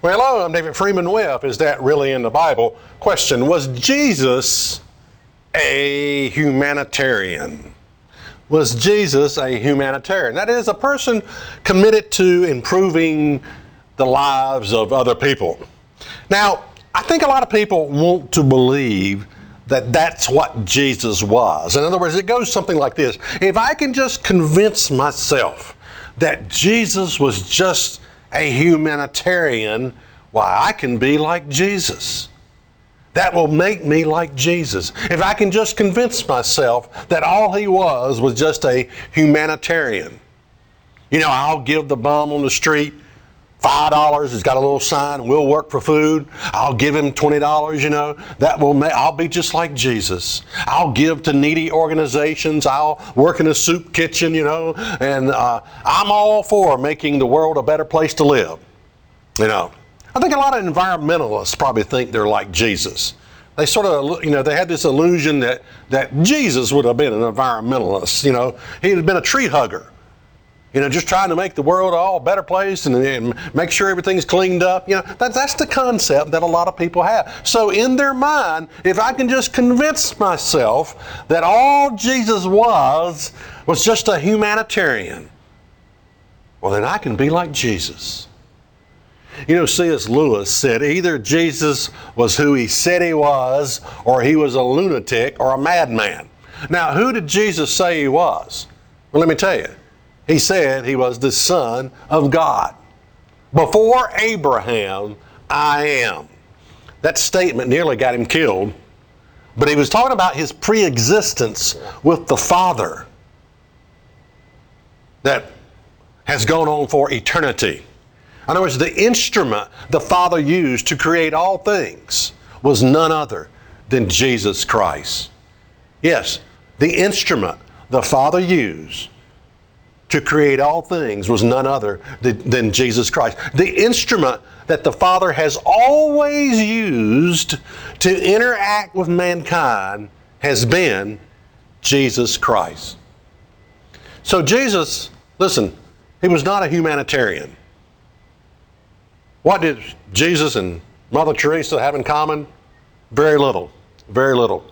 Well, hello, I'm David Freeman Webb. Is that really in the Bible? Question Was Jesus a humanitarian? Was Jesus a humanitarian? That is, a person committed to improving the lives of other people. Now, I think a lot of people want to believe that that's what Jesus was. In other words, it goes something like this If I can just convince myself that Jesus was just a humanitarian, why, I can be like Jesus. That will make me like Jesus. If I can just convince myself that all he was was just a humanitarian. You know, I'll give the bum on the street five dollars. He's got a little sign. We'll work for food. I'll give him twenty dollars. You know that will make. I'll be just like Jesus. I'll give to needy organizations. I'll work in a soup kitchen. You know, and uh, I'm all for making the world a better place to live. You know, I think a lot of environmentalists probably think they're like Jesus. They sort of, you know, they had this illusion that that Jesus would have been an environmentalist. You know, he'd have been a tree hugger. You know, just trying to make the world all a better place and, and make sure everything's cleaned up. You know, that, that's the concept that a lot of people have. So, in their mind, if I can just convince myself that all Jesus was was just a humanitarian, well, then I can be like Jesus. You know, C.S. Lewis said either Jesus was who he said he was, or he was a lunatic or a madman. Now, who did Jesus say he was? Well, let me tell you. He said he was the Son of God. Before Abraham, I am. That statement nearly got him killed, but he was talking about his pre existence with the Father that has gone on for eternity. In other words, the instrument the Father used to create all things was none other than Jesus Christ. Yes, the instrument the Father used to create all things was none other than, Jesus Christ. The instrument that the Father has always used to interact with mankind has been Jesus Christ. So, Jesus, listen, he was not a humanitarian. What did Jesus and Mother Teresa have in common? Very little. Very little.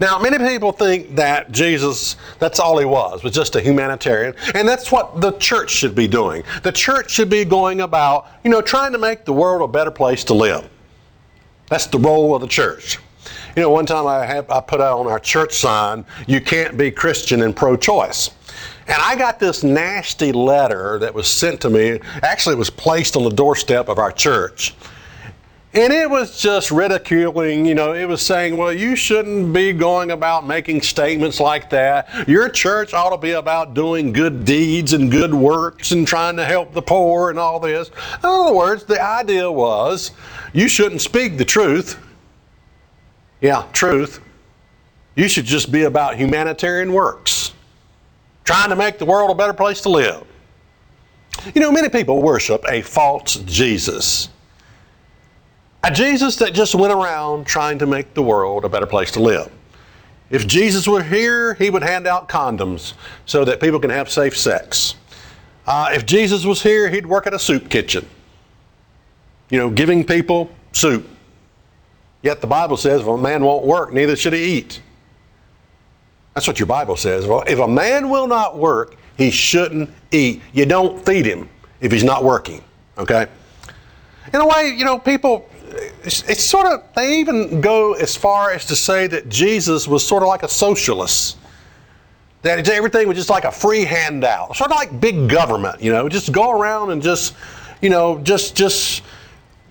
Now, many people think that Jesus, that's all he was, was just a humanitarian. And that's what the church should be doing. The church should be going about, you know, trying to make the world a better place to live. That's the role of the church. You know, one time I, have, I put out on our church sign, you can't be Christian and pro choice. And I got this nasty letter that was sent to me. Actually, it was placed on the doorstep of our church. And it was just ridiculing, you know, it was saying, well, you shouldn't be going about making statements like that. Your church ought to be about doing good deeds and good works and trying to help the poor and all this. In other words, the idea was you shouldn't speak the truth. Yeah, truth. You should just be about humanitarian works, trying to make the world a better place to live. You know, many people worship a false Jesus. A Jesus that just went around trying to make the world a better place to live. If Jesus were here, he would hand out condoms so that people can have safe sex. Uh, if Jesus was here, he'd work at a soup kitchen, you know, giving people soup. Yet the Bible says if a man won't work, neither should he eat. That's what your Bible says. Well, if a man will not work, he shouldn't eat. You don't feed him if he's not working, okay? In a way, you know, people it's, it's, sort of, they even go as far as to say that Jesus was sort of like a socialist. That everything was just like a free handout, sort of like big government, you know, just go around and just, you know, just, just,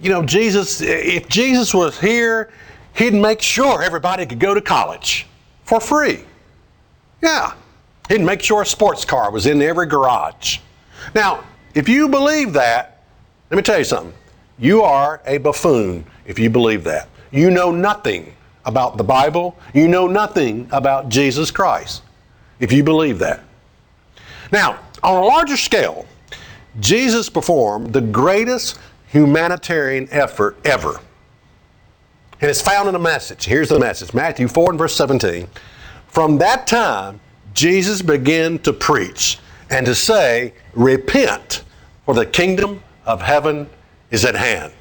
you know, Jesus, if Jesus was here, he'd make sure everybody could go to college for free. Yeah. He'd make sure a sports car was in every garage. Now, if you believe that, let me tell you something you are a buffoon if you believe that. You know nothing about the Bible. You know nothing about Jesus Christ if you believe that. Now, on a larger scale, Jesus performed the greatest humanitarian effort ever. And it's found in a message. Here's the message Matthew 4 and verse 17. From that time, Jesus began to preach and to say, Repent, for the kingdom of heaven is at hand.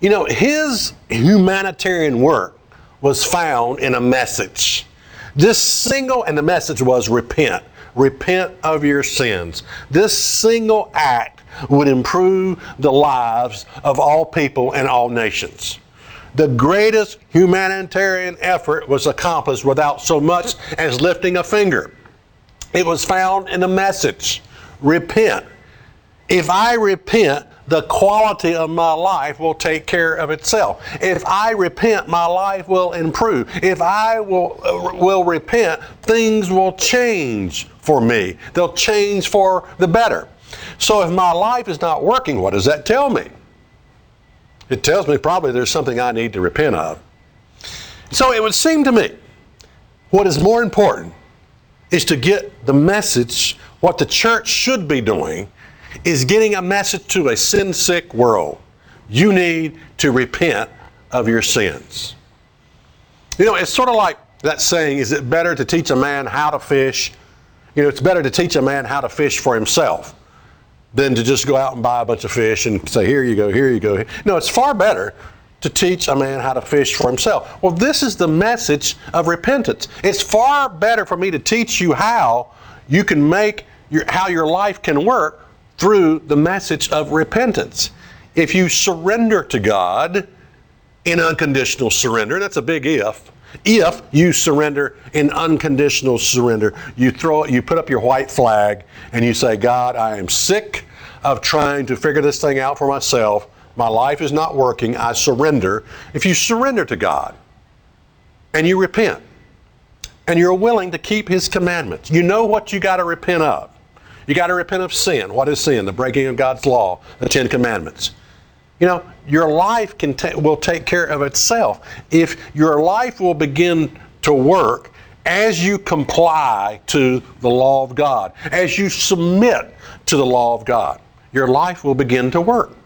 You know, his humanitarian work was found in a message. This single, and the message was repent. Repent of your sins. This single act would improve the lives of all people and all nations. The greatest humanitarian effort was accomplished without so much as lifting a finger. It was found in the message repent. If I repent, the quality of my life will take care of itself. If I repent, my life will improve. If I will, will repent, things will change for me. They'll change for the better. So if my life is not working, what does that tell me? It tells me probably there's something I need to repent of. So it would seem to me what is more important is to get the message, what the church should be doing is getting a message to a sin sick world. You need to repent of your sins. You know, it's sort of like that saying is it better to teach a man how to fish? You know, it's better to teach a man how to fish for himself than to just go out and buy a bunch of fish and say, here you go, here you go. No, it's far better to teach a man how to fish for himself. Well, this is the message of repentance. It's far better for me to teach you how you can make your, how your life can work through the message of repentance. If you surrender to God in unconditional surrender, that's a big if. If you surrender in unconditional surrender, you throw it, you put up your white flag and you say, God, I am sick of trying to figure this thing out for myself. My life is not working. I surrender. If you surrender to God and you repent and you're willing to keep His commandments, you know what you got to repent of. You got to repent of sin. What is sin? The breaking of God's law, the Ten Commandments. You know, your life can ta- will take care of itself. If your life will begin to work as you comply to the law of God, as you submit to the law of God, your life will begin to work.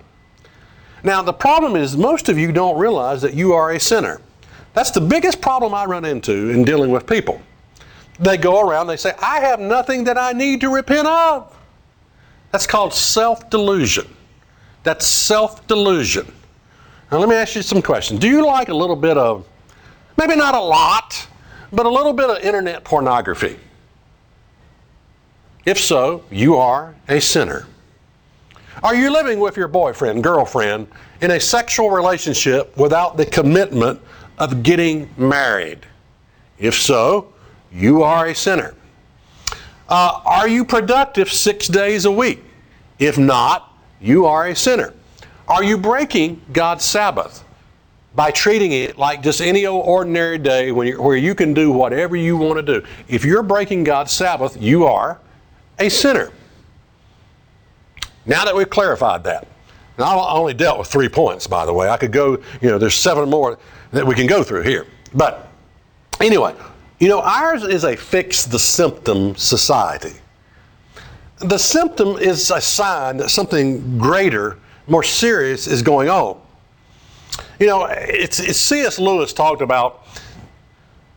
Now, the problem is most of you don't realize that you are a sinner. That's the biggest problem I run into in dealing with people. They go around, they say, I have nothing that I need to repent of. That's called self delusion. That's self delusion. Now, let me ask you some questions. Do you like a little bit of, maybe not a lot, but a little bit of internet pornography? If so, you are a sinner. Are you living with your boyfriend, girlfriend, in a sexual relationship without the commitment of getting married? If so, you are a sinner. Uh, are you productive six days a week? If not, you are a sinner. Are you breaking God's Sabbath by treating it like just any old ordinary day where you can do whatever you want to do? If you're breaking God's Sabbath, you are a sinner. Now that we've clarified that, and I only dealt with three points, by the way. I could go, you know, there's seven more that we can go through here. But anyway, you know, ours is a fix the symptom society. The symptom is a sign that something greater, more serious is going on. You know, it's, it's C.S. Lewis talked about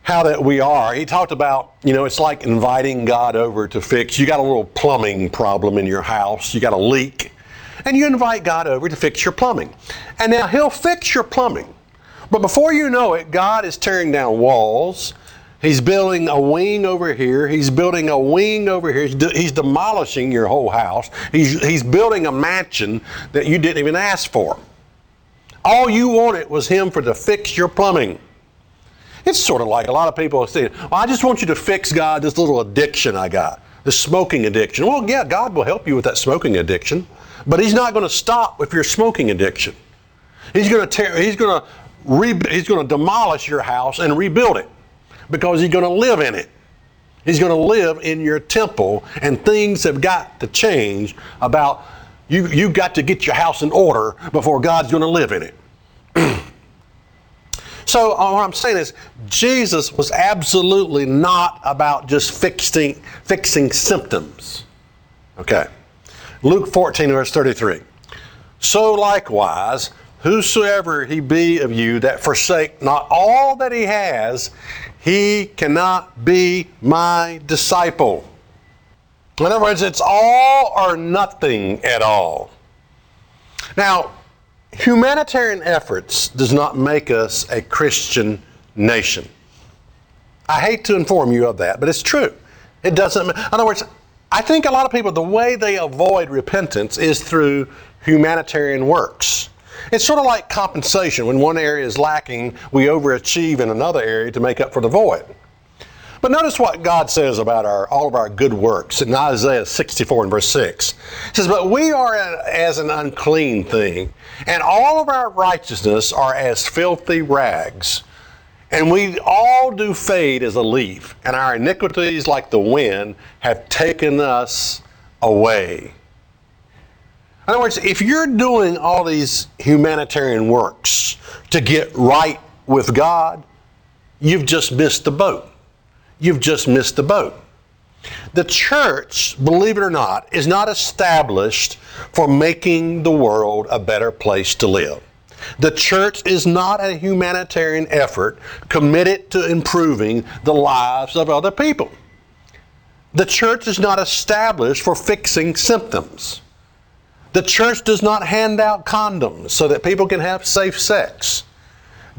how that we are. He talked about, you know, it's like inviting God over to fix. You got a little plumbing problem in your house, you got a leak, and you invite God over to fix your plumbing. And now He'll fix your plumbing. But before you know it, God is tearing down walls, He's building a wing over here. He's building a wing over here. He's, de- he's, demolishing your whole house. He's, he's building a mansion that you didn't even ask for. All you wanted was him for to fix your plumbing. It's sort of like a lot of people are saying, well, I just want you to fix God this little addiction I got, this smoking addiction. Well, yeah, God will help you with that smoking addiction, but He's not going to stop with your smoking addiction. He's going to tear, He's going to re- He's going to demolish your house and rebuild it because He's going to live in it. He's going to live in your temple, and things have got to change about you you've got to get your house in order before God's going to live in it. so uh, what I'm saying is, Jesus was absolutely not about just fixing fixing symptoms. Okay, Luke 14 verse 33. So likewise, whosoever he be of you that forsake not all that he has, he cannot be my disciple. In other words, it's all or nothing at all. Now, humanitarian efforts does not make us a Christian nation. I hate to inform you of that, but it's true. It doesn't. In other words, I think a lot of people, the way they avoid repentance is through humanitarian works. It's sort of like compensation. When one area is lacking, we overachieve in another area to make up for the void. But notice what God says about our, all of our good works in Isaiah 64 and verse 6. It says, But we are as an unclean thing, and all of our righteousness are as filthy rags. And we all do fade as a leaf, and our iniquities, like the wind, have taken us away. In other words, if you're doing all these humanitarian works to get right with God, you've just missed the boat. You've just missed the boat. The church, believe it or not, is not established for making the world a better place to live. The church is not a humanitarian effort committed to improving the lives of other people. The church is not established for fixing symptoms. The church does not hand out condoms so that people can have safe sex.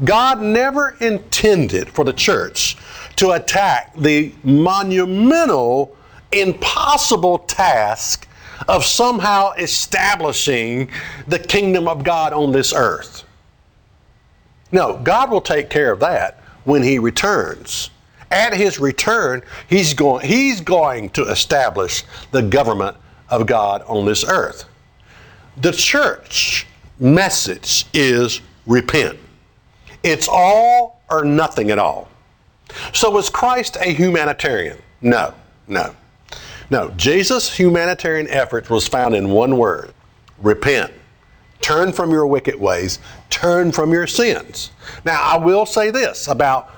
God never intended for the church to attack the monumental, impossible task of somehow establishing the kingdom of God on this earth. No, God will take care of that when He returns. At His return, He's going, he's going to establish the government of God on this earth. The church message is repent. It's all or nothing at all. So was Christ a humanitarian? No, no. No, Jesus' humanitarian effort was found in one word repent. Turn from your wicked ways, turn from your sins. Now, I will say this about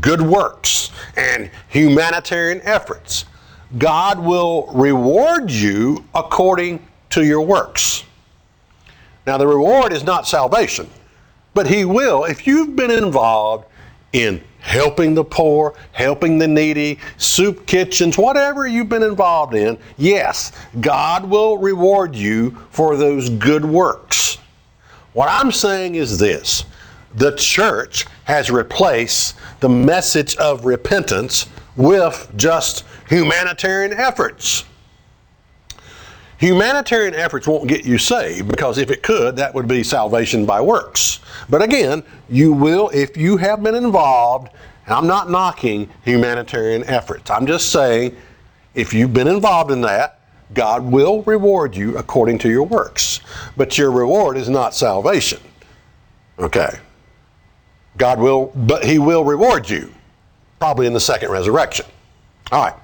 good works and humanitarian efforts God will reward you according to your works. Now, the reward is not salvation, but He will, if you've been involved in helping the poor, helping the needy, soup kitchens, whatever you've been involved in, yes, God will reward you for those good works. What I'm saying is this the church has replaced the message of repentance with just humanitarian efforts. Humanitarian efforts won't get you saved because if it could, that would be salvation by works. But again, you will, if you have been involved, and I'm not knocking humanitarian efforts. I'm just saying if you've been involved in that, God will reward you according to your works. But your reward is not salvation. Okay. God will, but He will reward you, probably in the second resurrection. All right.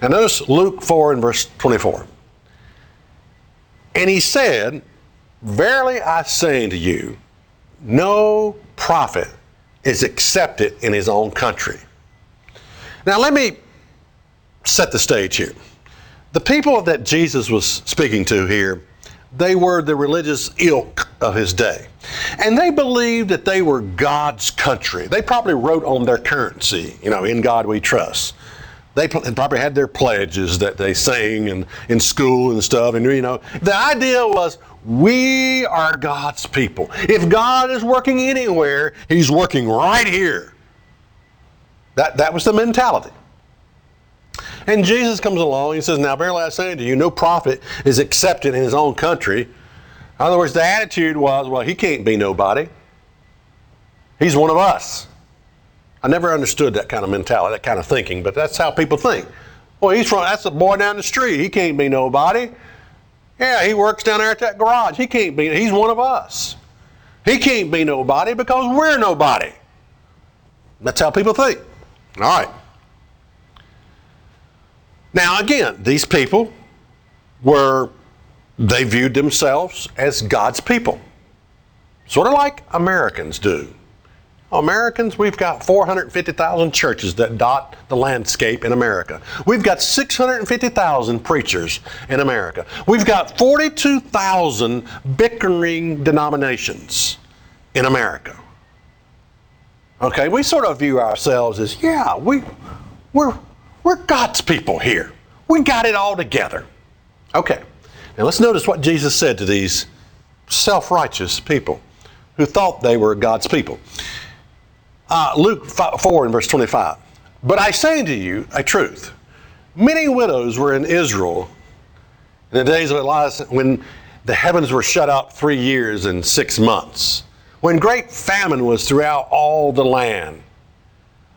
Now notice Luke 4 and verse 24. And he said, Verily I say unto you, no prophet is accepted in his own country. Now, let me set the stage here. The people that Jesus was speaking to here, they were the religious ilk of his day. And they believed that they were God's country. They probably wrote on their currency, you know, in God we trust they probably had their pledges that they sang and in school and stuff. And you know, the idea was we are God's people. If God is working anywhere, He's working right here. That that was the mentality. And Jesus comes along. He says, "Now, verily I say to you, no prophet is accepted in his own country." In other words, the attitude was, "Well, he can't be nobody. He's one of us." I never understood that kind of mentality, that kind of thinking, but that's how people think. Well, he's from, that's a boy down the street. He can't be nobody. Yeah, he works down there at that garage. He can't be, he's one of us. He can't be nobody because we're nobody. That's how people think. All right. Now, again, these people were they viewed themselves as God's people, sort of like Americans do. Americans, we've got 450,000 churches that dot the landscape in America. We've got 650,000 preachers in America. We've got 42,000 bickering denominations in America. Okay, we sort of view ourselves as, yeah, we, we're, we're God's people here. We got it all together. Okay, now let's notice what Jesus said to these self righteous people who thought they were God's people. Uh, Luke 4 and verse 25. But I say to you a truth. Many widows were in Israel in the days of Elias when the heavens were shut out three years and six months, when great famine was throughout all the land.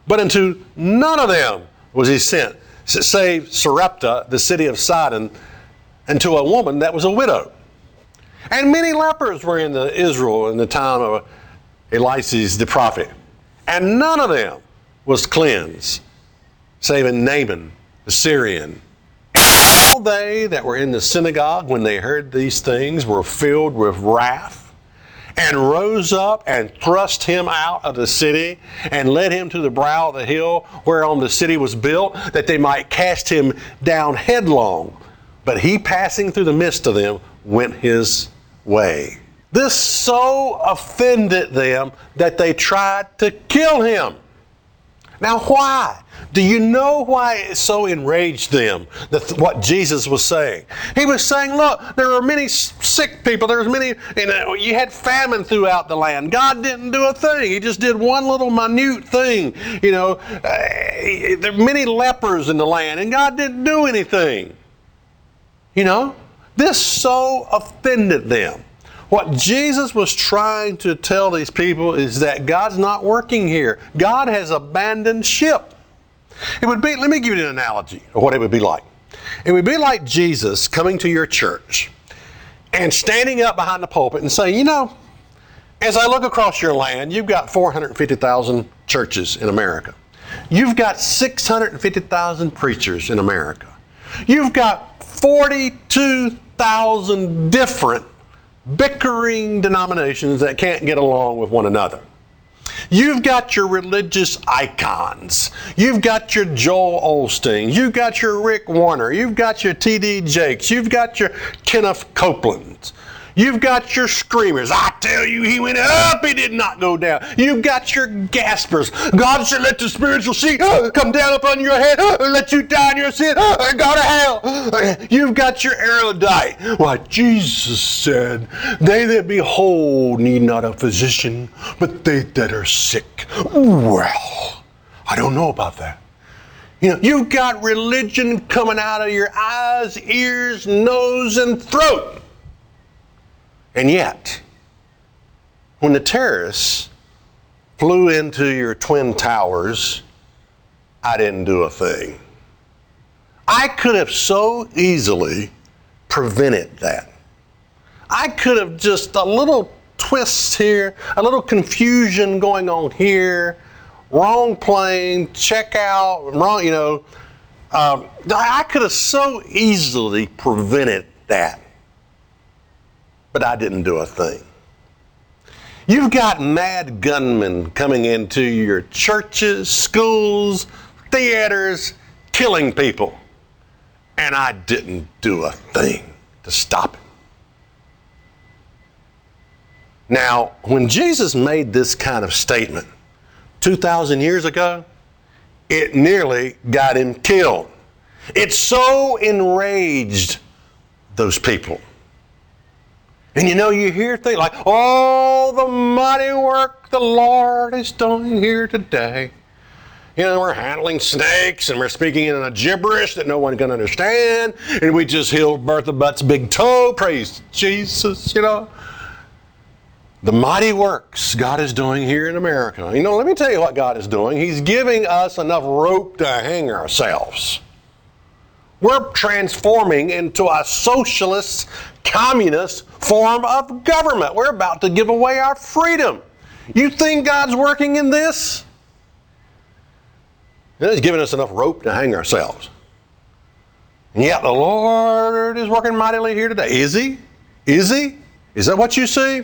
But unto none of them was he sent, save Sarepta, the city of Sidon, and to a woman that was a widow. And many lepers were in the Israel in the time of Elias the prophet and none of them was cleansed, saving Naaman the Syrian. All they that were in the synagogue, when they heard these things, were filled with wrath, and rose up and thrust him out of the city, and led him to the brow of the hill whereon the city was built, that they might cast him down headlong. But he, passing through the midst of them, went his way. This so offended them that they tried to kill him. Now, why? Do you know why it so enraged them that what Jesus was saying? He was saying, "Look, there are many sick people. There's many. You know, you had famine throughout the land. God didn't do a thing. He just did one little minute thing. You know, uh, there are many lepers in the land, and God didn't do anything. You know, this so offended them." What Jesus was trying to tell these people is that God's not working here. God has abandoned ship. It would be, let me give you an analogy of what it would be like. It would be like Jesus coming to your church and standing up behind the pulpit and saying, you know, as I look across your land, you've got 450,000 churches in America. You've got 650,000 preachers in America. You've got 42,000 different bickering denominations that can't get along with one another. You've got your religious icons. You've got your Joel Osteen. You've got your Rick Warren. You've got your T.D. Jakes. You've got your Kenneth Copelands. You've got your screamers. I tell you, he went up, he did not go down. You've got your gaspers. God should let the spiritual seat uh, come down upon your head, uh, let you die in your sin, uh, go to hell. You've got your erudite. Why, Jesus said, They that be whole need not a physician, but they that are sick. Well, I don't know about that. You know, you've got religion coming out of your eyes, ears, nose, and throat. And yet, when the terrorists flew into your twin towers, I didn't do a thing. I could have so easily prevented that. I could have just a little twist here, a little confusion going on here, wrong plane, check out, wrong, you know. Um, I could have so easily prevented that but I didn't do a thing. You've got mad gunmen coming into your churches, schools, theaters, killing people. And I didn't do a thing to stop it. Now, when Jesus made this kind of statement 2,000 years ago, it nearly got him killed. It so enraged those people. And you know, you hear things like, oh, the mighty work the Lord is doing here today. You know, we're handling snakes and we're speaking in a gibberish that no one can understand. And we just healed Bertha Butt's big toe. Praise Jesus, you know. The mighty works God is doing here in America. You know, let me tell you what God is doing. He's giving us enough rope to hang ourselves. We're transforming into a socialist, communist form of government. We're about to give away our freedom. You think God's working in this? He's giving us enough rope to hang ourselves. And yet the Lord is working mightily here today. Is He? Is He? Is that what you see?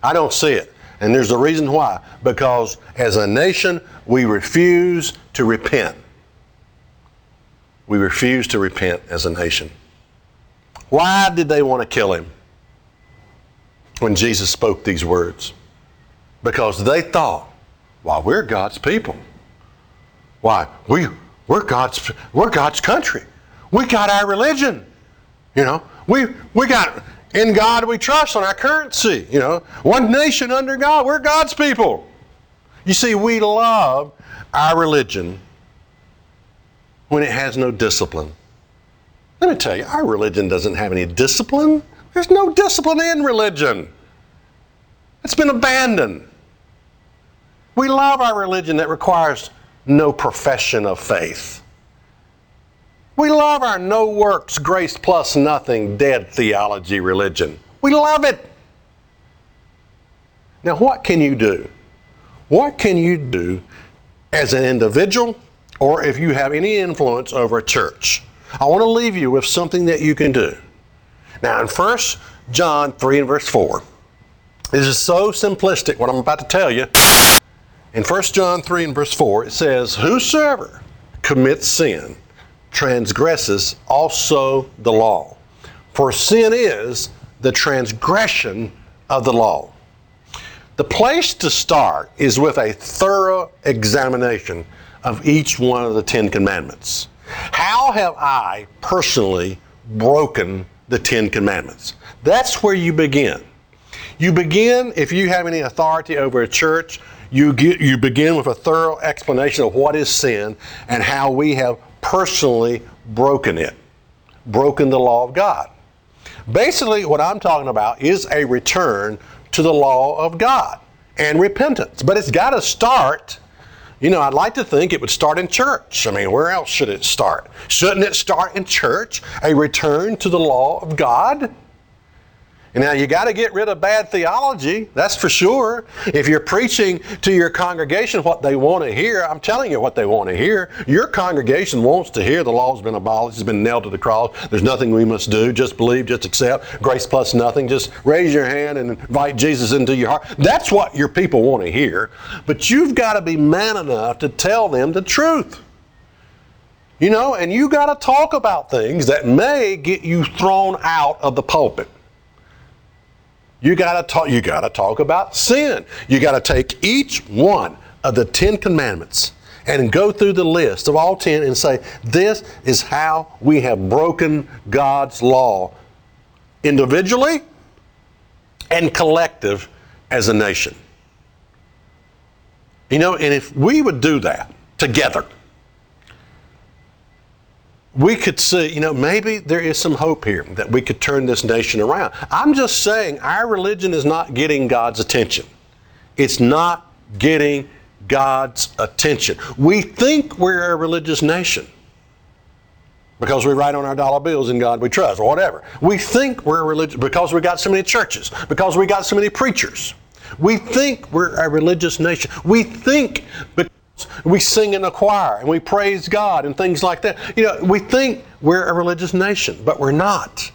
I don't see it. And there's a reason why. Because as a nation, we refuse to repent. We refuse to repent as a nation. Why did they want to kill him when Jesus spoke these words? Because they thought, well, we're God's people. Why? We, we're, God's, we're God's country. We got our religion. You know, we, we got, in God we trust on our currency. You know, one nation under God. We're God's people. You see, we love our religion when it has no discipline. Let me tell you, our religion doesn't have any discipline. There's no discipline in religion. It's been abandoned. We love our religion that requires no profession of faith. We love our no works, grace plus nothing, dead theology religion. We love it. Now, what can you do? What can you do as an individual or if you have any influence over a church? I want to leave you with something that you can do. Now, in 1 John 3 and verse 4, this is so simplistic what I'm about to tell you. In 1 John 3 and verse 4, it says, Whosoever commits sin transgresses also the law. For sin is the transgression of the law. The place to start is with a thorough examination of each one of the Ten Commandments. How have I personally broken the Ten Commandments? That's where you begin. You begin, if you have any authority over a church, you, get, you begin with a thorough explanation of what is sin and how we have personally broken it, broken the law of God. Basically, what I'm talking about is a return to the law of God and repentance. But it's got to start you know, I'd like to think it would start in church. I mean, where else should it start? Shouldn't it start in church? A return to the law of God? Now you got to get rid of bad theology, that's for sure. If you're preaching to your congregation what they want to hear, I'm telling you what they want to hear. Your congregation wants to hear the law's been abolished, it's been nailed to the cross. There's nothing we must do. Just believe, just accept. Grace plus nothing. Just raise your hand and invite Jesus into your heart. That's what your people want to hear. But you've got to be man enough to tell them the truth. You know, and you got to talk about things that may get you thrown out of the pulpit. You got to talk you got to talk about sin. You got to take each one of the 10 commandments and go through the list of all 10 and say this is how we have broken God's law individually and collective as a nation. You know, and if we would do that together, we could see, you know, maybe there is some hope here that we could turn this nation around. I'm just saying our religion is not getting God's attention. It's not getting God's attention. We think we're a religious nation because we write on our dollar bills in God we trust or whatever. We think we're a religious because we got so many churches, because we got so many preachers. We think we're a religious nation. We think because we sing in a choir and we praise God and things like that. You know, we think we're a religious nation, but we're not.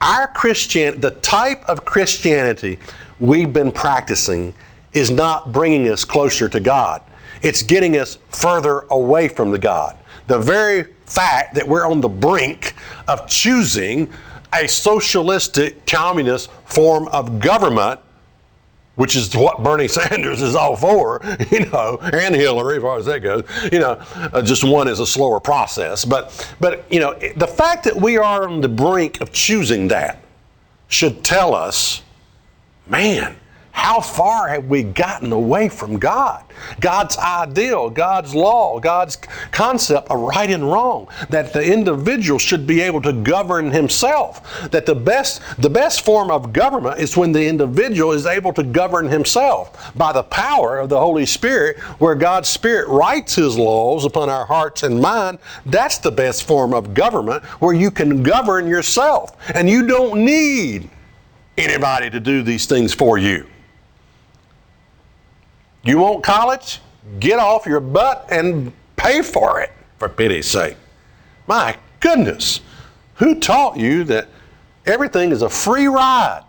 Our Christian, the type of Christianity we've been practicing is not bringing us closer to God. It's getting us further away from the God. The very fact that we're on the brink of choosing a socialistic communist form of government which is what Bernie Sanders is all for, you know, and Hillary, as far as that goes. You know, uh, just one is a slower process. But, but you know, the fact that we are on the brink of choosing that should tell us, man, how far have we gotten away from God? God's ideal, God's law, God's concept of right and wrong, that the individual should be able to govern himself. That the best, the best form of government is when the individual is able to govern himself by the power of the Holy Spirit, where God's Spirit writes His laws upon our hearts and mind. That's the best form of government, where you can govern yourself and you don't need anybody to do these things for you. You want college? Get off your butt and pay for it, for pity's sake. My goodness, who taught you that everything is a free ride?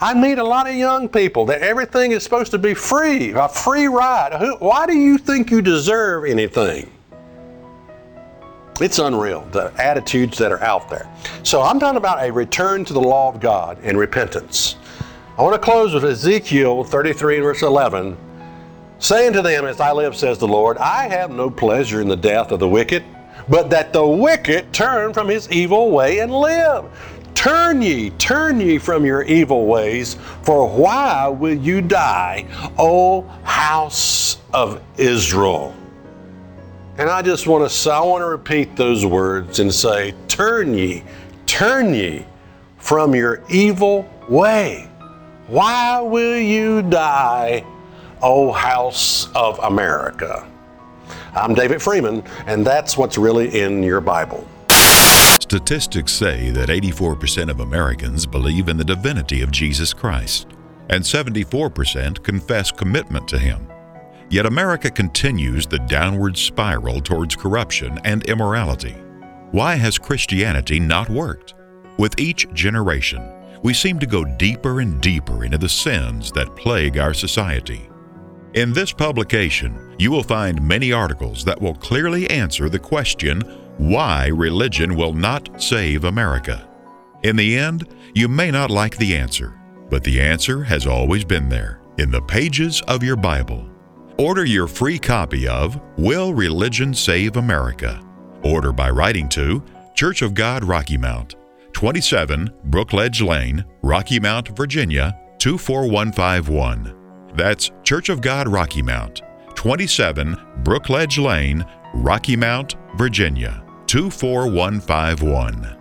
I meet a lot of young people that everything is supposed to be free, a free ride. Who, why do you think you deserve anything? It's unreal, the attitudes that are out there. So I'm talking about a return to the law of God and repentance. I want to close with Ezekiel 33 and verse 11, saying to them, As I live, says the Lord, I have no pleasure in the death of the wicked, but that the wicked turn from his evil way and live. Turn ye, turn ye from your evil ways, for why will you die, O house of Israel? And I just want to I want to repeat those words and say, turn ye, turn ye from your evil way. Why will you die, O house of America? I'm David Freeman, and that's what's really in your Bible. Statistics say that 84% of Americans believe in the divinity of Jesus Christ, and 74% confess commitment to Him. Yet America continues the downward spiral towards corruption and immorality. Why has Christianity not worked? With each generation, we seem to go deeper and deeper into the sins that plague our society. In this publication, you will find many articles that will clearly answer the question why religion will not save America. In the end, you may not like the answer, but the answer has always been there in the pages of your Bible. Order your free copy of Will Religion Save America? Order by writing to Church of God Rocky Mount, 27 Brookledge Lane, Rocky Mount, Virginia 24151. That's Church of God Rocky Mount, 27 Brookledge Lane, Rocky Mount, Virginia 24151.